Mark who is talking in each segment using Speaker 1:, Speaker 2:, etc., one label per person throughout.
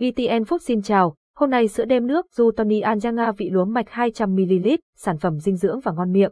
Speaker 1: VTN Food xin chào, hôm nay sữa đêm nước Du Tony Anjanga vị lúa mạch 200ml, sản phẩm dinh dưỡng và ngon miệng.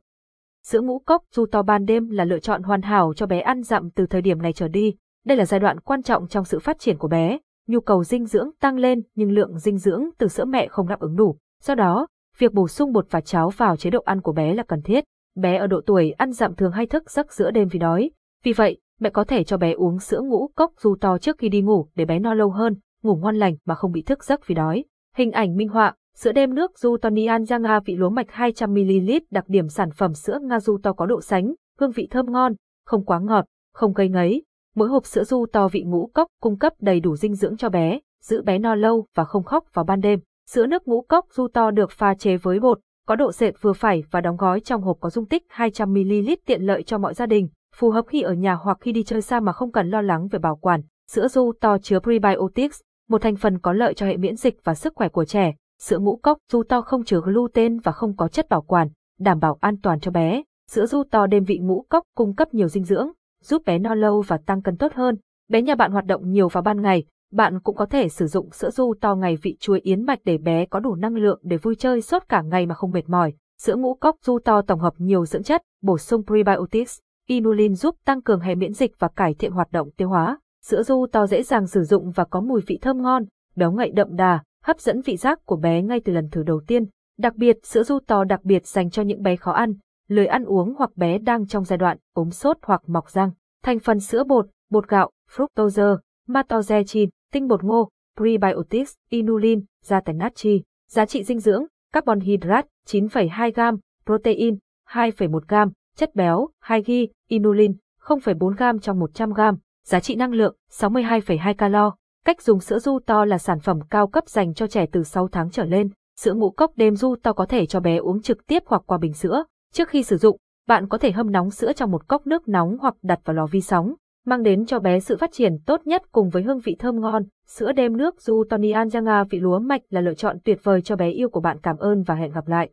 Speaker 1: Sữa ngũ cốc Du to ban đêm là lựa chọn hoàn hảo cho bé ăn dặm từ thời điểm này trở đi. Đây là giai đoạn quan trọng trong sự phát triển của bé, nhu cầu dinh dưỡng tăng lên nhưng lượng dinh dưỡng từ sữa mẹ không đáp ứng đủ. Do đó, việc bổ sung bột và cháo vào chế độ ăn của bé là cần thiết. Bé ở độ tuổi ăn dặm thường hay thức giấc giữa đêm vì đói. Vì vậy, mẹ có thể cho bé uống sữa ngũ cốc Du to trước khi đi ngủ để bé no lâu hơn ngủ ngon lành mà không bị thức giấc vì đói. Hình ảnh minh họa, sữa đêm nước Du Tony Nga vị lúa mạch 200ml đặc điểm sản phẩm sữa Nga Du to có độ sánh, hương vị thơm ngon, không quá ngọt, không gây ngấy. Mỗi hộp sữa Du to vị ngũ cốc cung cấp đầy đủ dinh dưỡng cho bé, giữ bé no lâu và không khóc vào ban đêm. Sữa nước ngũ cốc Du to được pha chế với bột, có độ sệt vừa phải và đóng gói trong hộp có dung tích 200ml tiện lợi cho mọi gia đình, phù hợp khi ở nhà hoặc khi đi chơi xa mà không cần lo lắng về bảo quản. Sữa Du to chứa prebiotics, một thành phần có lợi cho hệ miễn dịch và sức khỏe của trẻ. Sữa ngũ cốc du to không chứa gluten và không có chất bảo quản, đảm bảo an toàn cho bé. Sữa du to đêm vị ngũ cốc cung cấp nhiều dinh dưỡng, giúp bé no lâu và tăng cân tốt hơn. Bé nhà bạn hoạt động nhiều vào ban ngày, bạn cũng có thể sử dụng sữa du to ngày vị chuối yến mạch để bé có đủ năng lượng để vui chơi suốt cả ngày mà không mệt mỏi. Sữa ngũ cốc du to tổng hợp nhiều dưỡng chất, bổ sung prebiotics, inulin giúp tăng cường hệ miễn dịch và cải thiện hoạt động tiêu hóa. Sữa du to dễ dàng sử dụng và có mùi vị thơm ngon, béo ngậy đậm đà, hấp dẫn vị giác của bé ngay từ lần thử đầu tiên. Đặc biệt, sữa du to đặc biệt dành cho những bé khó ăn, lười ăn uống hoặc bé đang trong giai đoạn ốm sốt hoặc mọc răng. Thành phần sữa bột, bột gạo, fructose, maltodextrin, tinh bột ngô, prebiotics, inulin, gia thành natri, giá trị dinh dưỡng, carbon hydrate 9,2 g, protein 2,1 g, chất béo 2 g, inulin 0,4 g trong 100 g, giá trị năng lượng 62,2 calo. Cách dùng sữa du to là sản phẩm cao cấp dành cho trẻ từ 6 tháng trở lên. Sữa ngũ cốc đêm du to có thể cho bé uống trực tiếp hoặc qua bình sữa. Trước khi sử dụng, bạn có thể hâm nóng sữa trong một cốc nước nóng hoặc đặt vào lò vi sóng, mang đến cho bé sự phát triển tốt nhất cùng với hương vị thơm ngon. Sữa đêm nước du Tony Anjanga vị lúa mạch là lựa chọn tuyệt vời cho bé yêu của bạn. Cảm ơn và hẹn gặp lại.